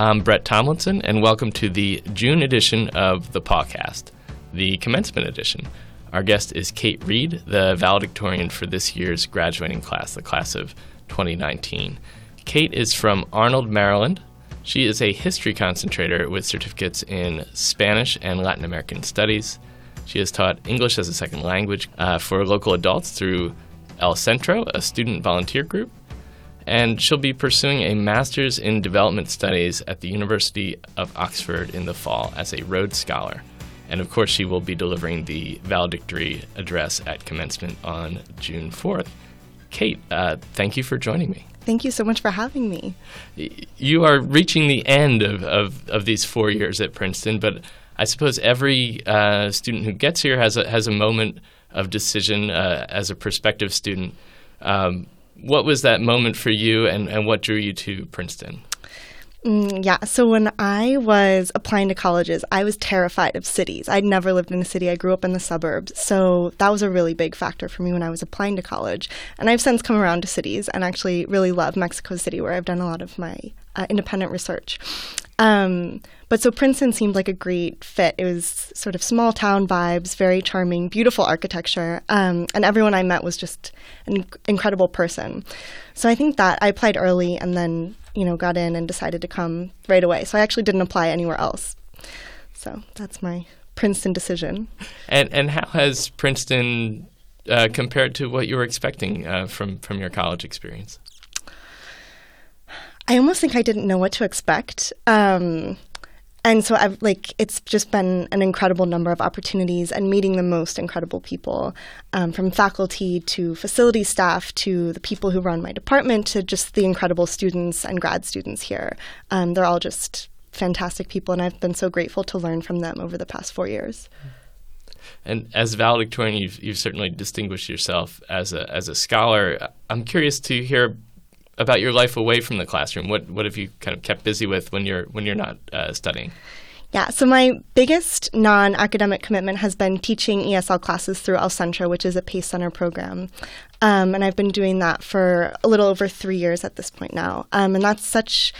I'm Brett Tomlinson, and welcome to the June edition of the podcast, the commencement edition. Our guest is Kate Reed, the valedictorian for this year's graduating class, the class of 2019. Kate is from Arnold, Maryland. She is a history concentrator with certificates in Spanish and Latin American studies. She has taught English as a second language uh, for local adults through El Centro, a student volunteer group, and she'll be pursuing a master's in development studies at the University of Oxford in the fall as a Rhodes Scholar. And of course, she will be delivering the valedictory address at commencement on June 4th. Kate, uh, thank you for joining me. Thank you so much for having me. You are reaching the end of, of, of these four years at Princeton, but I suppose every uh, student who gets here has a, has a moment of decision uh, as a prospective student. Um, what was that moment for you, and, and what drew you to Princeton? Mm, yeah, so when I was applying to colleges, I was terrified of cities. I'd never lived in a city. I grew up in the suburbs. So that was a really big factor for me when I was applying to college. And I've since come around to cities and actually really love Mexico City, where I've done a lot of my uh, independent research. Um, but so Princeton seemed like a great fit. It was sort of small town vibes, very charming, beautiful architecture, um, and everyone I met was just an incredible person. So I think that I applied early and then you know got in and decided to come right away. So I actually didn't apply anywhere else. So that's my Princeton decision. And and how has Princeton uh, compared to what you were expecting uh, from from your college experience? I almost think I didn't know what to expect. Um, and so I've like it's just been an incredible number of opportunities and meeting the most incredible people um, from faculty to facility staff to the people who run my department to just the incredible students and grad students here um, they're all just fantastic people and i've been so grateful to learn from them over the past four years and as valedictorian you've, you've certainly distinguished yourself as a, as a scholar i'm curious to hear about your life away from the classroom. What what have you kind of kept busy with when you're when you're not uh, studying? Yeah, so my biggest non academic commitment has been teaching ESL classes through El Centro, which is a PACE Center program. Um, and I've been doing that for a little over three years at this point now. Um, and that's such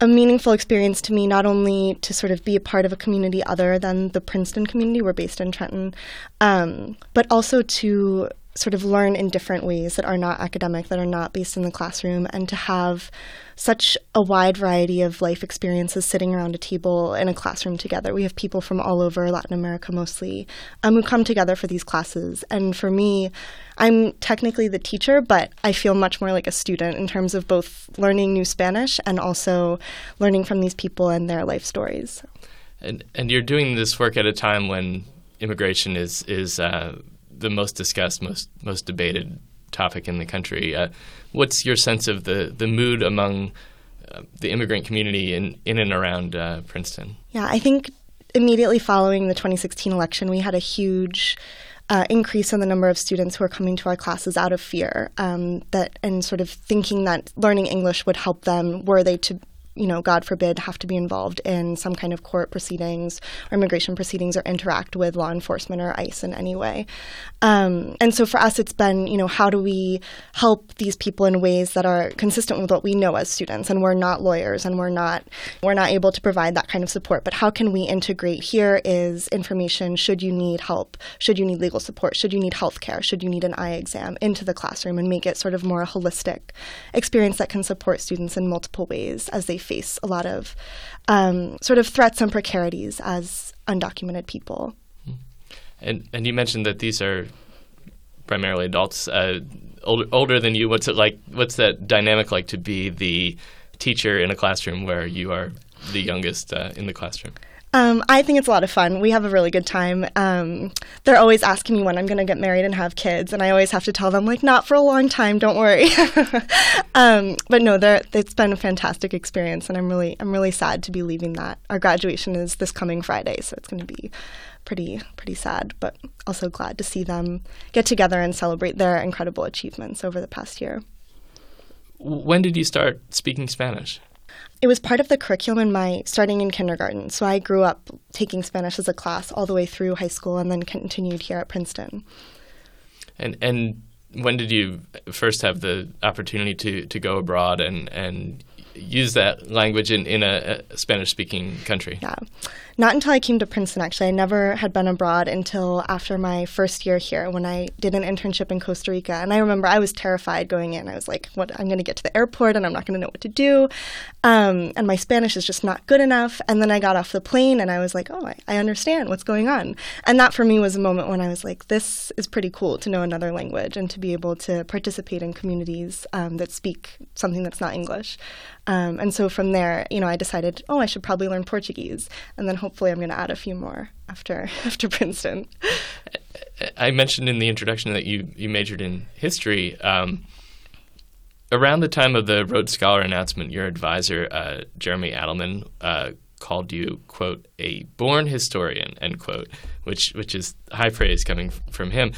a meaningful experience to me, not only to sort of be a part of a community other than the Princeton community, we're based in Trenton, um, but also to sort of learn in different ways that are not academic, that are not based in the classroom, and to have such a wide variety of life experiences sitting around a table in a classroom together. We have people from all over Latin America mostly um, who come together for these classes. And for me, I'm technically the teacher, but I feel much more like a student in terms of both learning new Spanish and also learning from these people and their life stories. And, and you're doing this work at a time when immigration is is uh, the most discussed, most most debated topic in the country. Uh, what's your sense of the the mood among uh, the immigrant community in in and around uh, Princeton? Yeah, I think immediately following the 2016 election, we had a huge. Uh, increase in the number of students who are coming to our classes out of fear um, that and sort of thinking that learning English would help them were they to you know, God forbid, have to be involved in some kind of court proceedings or immigration proceedings or interact with law enforcement or ICE in any way. Um, and so for us, it's been, you know, how do we help these people in ways that are consistent with what we know as students? And we're not lawyers and we're not we're not able to provide that kind of support. But how can we integrate? Here is information. Should you need help? Should you need legal support? Should you need health care? Should you need an eye exam into the classroom and make it sort of more a holistic experience that can support students in multiple ways as they face a lot of um, sort of threats and precarities as undocumented people. And and you mentioned that these are primarily adults, uh, older older than you. What's it like? What's that dynamic like to be the teacher in a classroom where you are the youngest uh, in the classroom? Um, I think it's a lot of fun. We have a really good time. Um, they're always asking me when I'm going to get married and have kids, and I always have to tell them like, not for a long time. Don't worry. um, but no, it's been a fantastic experience, and I'm really, I'm really sad to be leaving that. Our graduation is this coming Friday, so it's going to be pretty, pretty sad. But also glad to see them get together and celebrate their incredible achievements over the past year. When did you start speaking Spanish? It was part of the curriculum in my starting in kindergarten. So I grew up taking Spanish as a class all the way through high school and then continued here at Princeton. And and when did you first have the opportunity to, to go abroad and, and use that language in, in a, a Spanish speaking country? Yeah. Not until I came to Princeton, actually. I never had been abroad until after my first year here when I did an internship in Costa Rica. And I remember I was terrified going in. I was like, what? I'm going to get to the airport and I'm not going to know what to do. Um, and my Spanish is just not good enough. And then I got off the plane and I was like, oh, I, I understand what's going on. And that for me was a moment when I was like, this is pretty cool to know another language and to be able to participate in communities um, that speak something that's not English. Um, and so from there, you know, I decided, oh, I should probably learn Portuguese, and then hopefully I'm going to add a few more after after Princeton. I mentioned in the introduction that you you majored in history. Um, around the time of the Rhodes Scholar announcement, your advisor uh, Jeremy Adelman uh, called you quote a born historian end quote, which which is high praise coming from him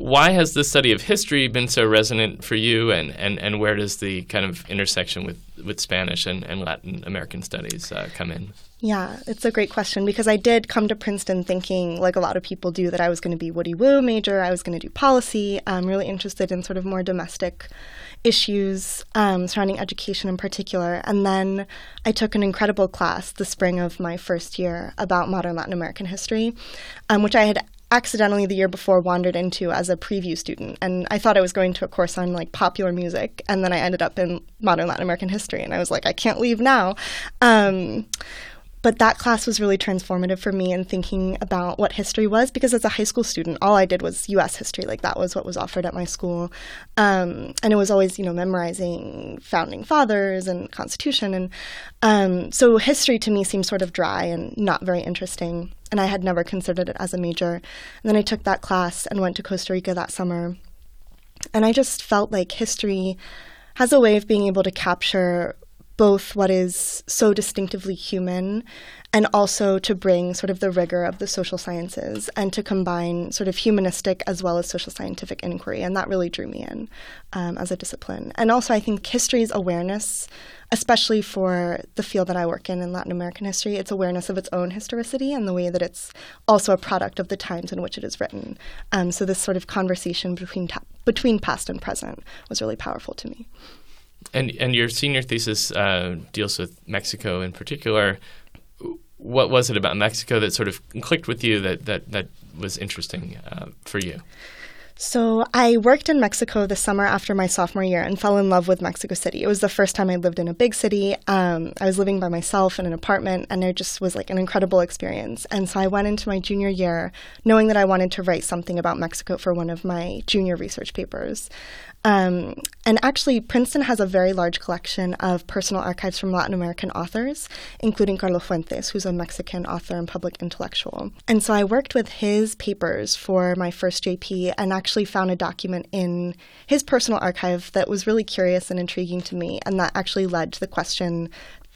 why has this study of history been so resonant for you, and, and, and where does the kind of intersection with, with Spanish and, and Latin American studies uh, come in? Yeah, it's a great question because I did come to Princeton thinking, like a lot of people do, that I was going to be Woody Woo major, I was going to do policy. I'm really interested in sort of more domestic issues um, surrounding education in particular. And then I took an incredible class the spring of my first year about modern Latin American history, um, which I had accidentally the year before wandered into as a preview student and i thought i was going to a course on like popular music and then i ended up in modern latin american history and i was like i can't leave now. Um, but that class was really transformative for me in thinking about what history was because as a high school student all i did was us history. Like that was what was offered at my school. Um, and it was always you know memorizing founding fathers and constitution. And um, so history to me seemed sort of dry and not very interesting. And i had never considered it as a major. And then i took that class and went to costa rica that summer. And i just felt like history has a way of being able to capture both what is so distinctively human and also to bring sort of the rigor of the social sciences and to combine sort of humanistic as well as social scientific inquiry. And that really drew me in um, as a discipline. And also, I think history's awareness, especially for the field that I work in in Latin American history, its awareness of its own historicity and the way that it's also a product of the times in which it is written. Um, so, this sort of conversation between, ta- between past and present was really powerful to me. And and your senior thesis uh, deals with Mexico in particular. What was it about Mexico that sort of clicked with you that that that was interesting uh, for you? So I worked in Mexico the summer after my sophomore year and fell in love with Mexico City. It was the first time I lived in a big city. Um, I was living by myself in an apartment, and it just was like an incredible experience. And so I went into my junior year knowing that I wanted to write something about Mexico for one of my junior research papers. Um, and actually, Princeton has a very large collection of personal archives from Latin American authors, including Carlos Fuentes, who's a Mexican author and public intellectual. And so I worked with his papers for my first JP and actually found a document in his personal archive that was really curious and intriguing to me, and that actually led to the question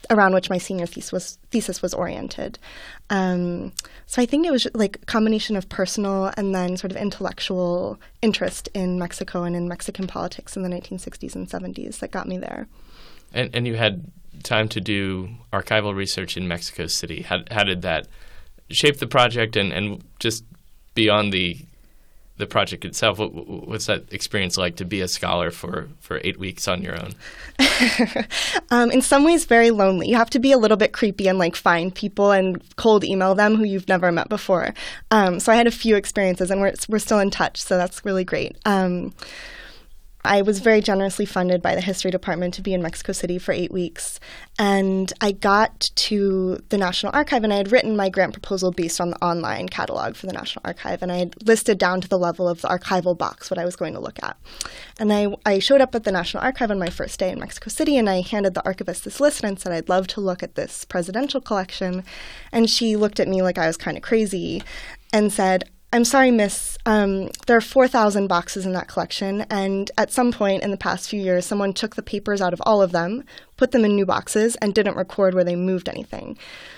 around which my senior thesis was, thesis was oriented. Um, so I think it was like a combination of personal and then sort of intellectual interest in Mexico and in Mexican politics in the 1960s and 70s that got me there. And, and you had time to do archival research in Mexico City. How, how did that shape the project and, and just beyond the the project itself. What, what's that experience like to be a scholar for, for eight weeks on your own? um, in some ways, very lonely. You have to be a little bit creepy and like find people and cold email them who you've never met before. Um, so I had a few experiences, and we're we're still in touch. So that's really great. Um, I was very generously funded by the history department to be in Mexico City for eight weeks. And I got to the National Archive and I had written my grant proposal based on the online catalog for the National Archive. And I had listed down to the level of the archival box what I was going to look at. And I, I showed up at the National Archive on my first day in Mexico City and I handed the archivist this list and said, I'd love to look at this presidential collection. And she looked at me like I was kind of crazy and said, I'm sorry, miss. Um, there are 4,000 boxes in that collection, and at some point in the past few years, someone took the papers out of all of them, put them in new boxes, and didn't record where they moved anything.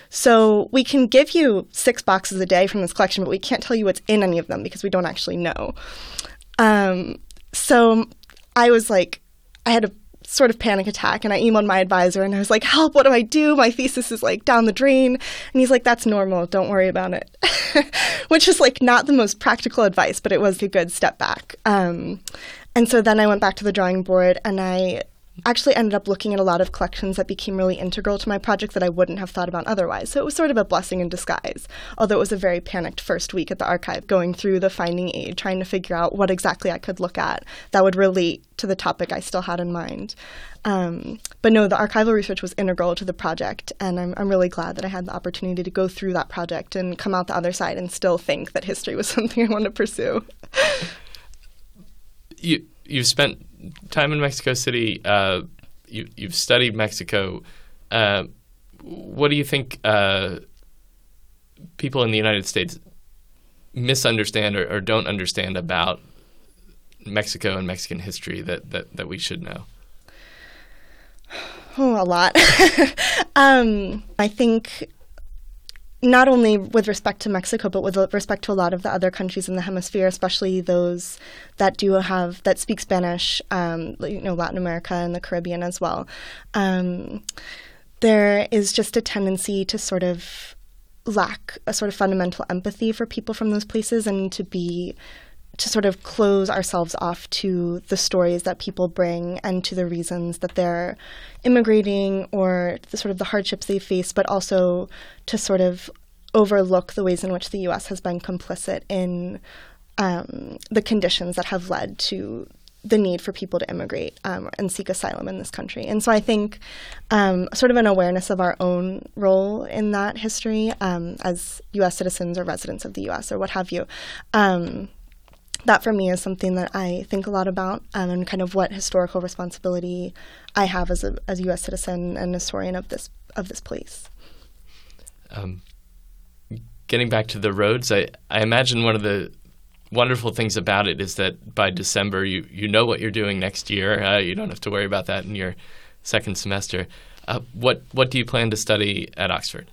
So we can give you six boxes a day from this collection, but we can't tell you what's in any of them because we don't actually know. Um, so I was like, I had a sort of panic attack and I emailed my advisor and I was like, help, what do I do? My thesis is like down the drain. And he's like, that's normal. Don't worry about it. Which is like not the most practical advice, but it was a good step back. Um, and so then I went back to the drawing board and I actually ended up looking at a lot of collections that became really integral to my project that I wouldn't have thought about otherwise. So it was sort of a blessing in disguise, although it was a very panicked first week at the archive, going through the finding aid, trying to figure out what exactly I could look at that would relate to the topic I still had in mind. Um, but no, the archival research was integral to the project, and I'm, I'm really glad that I had the opportunity to go through that project and come out the other side and still think that history was something I want to pursue. you you've spent time in Mexico City. Uh, you you've studied Mexico. Uh, what do you think uh, people in the United States misunderstand or, or, don't understand about Mexico and Mexican history that, that, that we should know? Oh, a lot. um, I think not only with respect to Mexico, but with respect to a lot of the other countries in the hemisphere, especially those that do have that speak Spanish, um, you know, Latin America and the Caribbean as well. Um, there is just a tendency to sort of lack a sort of fundamental empathy for people from those places and to be to sort of close ourselves off to the stories that people bring and to the reasons that they're immigrating or the sort of the hardships they face, but also to sort of overlook the ways in which the U.S. has been complicit in um, the conditions that have led to the need for people to immigrate um, and seek asylum in this country. And so I think um, sort of an awareness of our own role in that history um, as U.S. citizens or residents of the U.S. or what have you um, that for me is something that I think a lot about um, and kind of what historical responsibility I have as a as a U.S. citizen and historian of this of this place. Um, getting back to the Rhodes, I, I imagine one of the wonderful things about it is that by December you you know what you're doing next year. Uh, you don't have to worry about that in your second semester. Uh, what what do you plan to study at Oxford?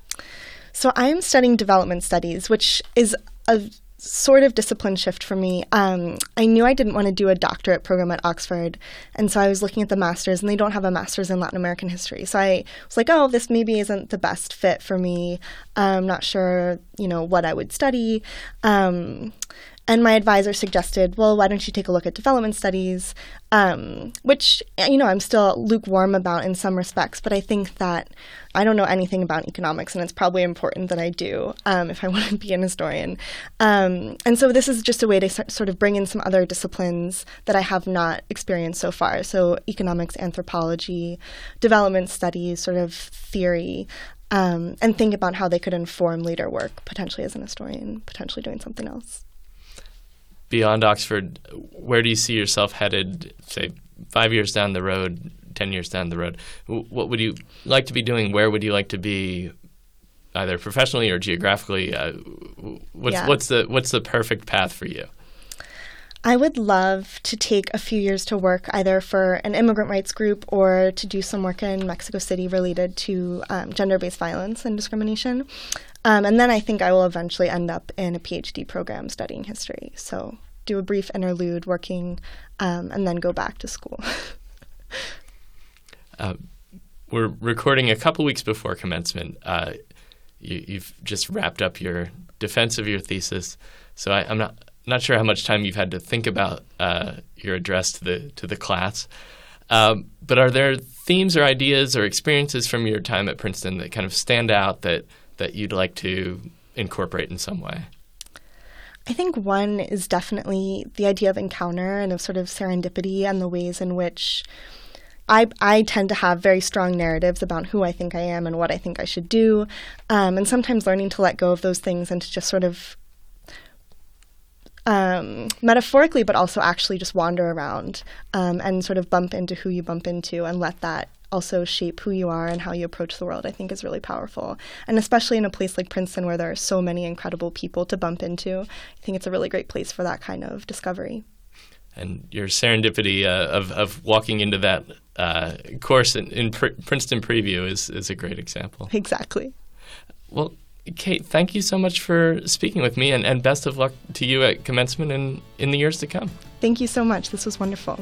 So I am studying development studies, which is a sort of discipline shift for me. Um, I knew I didn't want to do a doctorate program at Oxford, and so I was looking at the masters, and they don't have a master's in Latin American history. So I was like, oh, this maybe isn't the best fit for me. I'm not sure, you know, what I would study. Um, and my advisor suggested, well, why don't you take a look at development studies, um, which, you know, I'm still lukewarm about in some respects, but I think that I don't know anything about economics, and it's probably important that I do um, if I want to be an historian. Um, and so this is just a way to sort of bring in some other disciplines that I have not experienced so far. So economics, anthropology, development studies, sort of theory. Um, and think about how they could inform later work, potentially as an historian, potentially doing something else beyond Oxford, where do you see yourself headed, say, five years down the road, 10 years down the road? What would you like to be doing? Where would you like to be? Either professionally or geographically, uh, what's yeah. what's the what's the perfect path for you? I would love to take a few years to work either for an immigrant rights group or to do some work in Mexico City related to um, gender based violence and discrimination. Um, and then I think I will eventually end up in a PhD program studying history. So do a brief interlude working um, and then go back to school. uh, we're recording a couple weeks before commencement. Uh, you, have just wrapped up your defense of your thesis. So I, am not not sure how much time you've had to think about uh, your address to the to the class. Um, but are there themes or ideas or experiences from your time at Princeton that kind of stand out that that you'd like to incorporate in some way? I think one is definitely the idea of encounter and of sort of serendipity and the ways in which I, I tend to have very strong narratives about who I think I am and what I think I should do. Um, and sometimes learning to let go of those things and to just sort of um, metaphorically, but also actually just wander around um, and sort of bump into who you bump into and let that also shape who you are and how you approach the world, I think is really powerful. And especially in a place like Princeton where there are so many incredible people to bump into, I think it's a really great place for that kind of discovery. And your serendipity uh, of, of walking into that uh, course in, in Pr- Princeton Preview is, is a great example. Exactly. Well, Kate, thank you so much for speaking with me, and, and best of luck to you at commencement and in the years to come. Thank you so much. This was wonderful.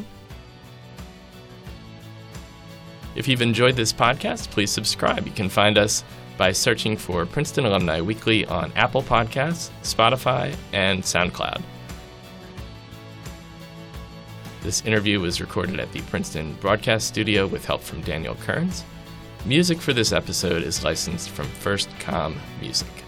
If you've enjoyed this podcast, please subscribe. You can find us by searching for Princeton Alumni Weekly on Apple Podcasts, Spotify, and SoundCloud. This interview was recorded at the Princeton Broadcast Studio with help from Daniel Kearns. Music for this episode is licensed from FirstCom Music.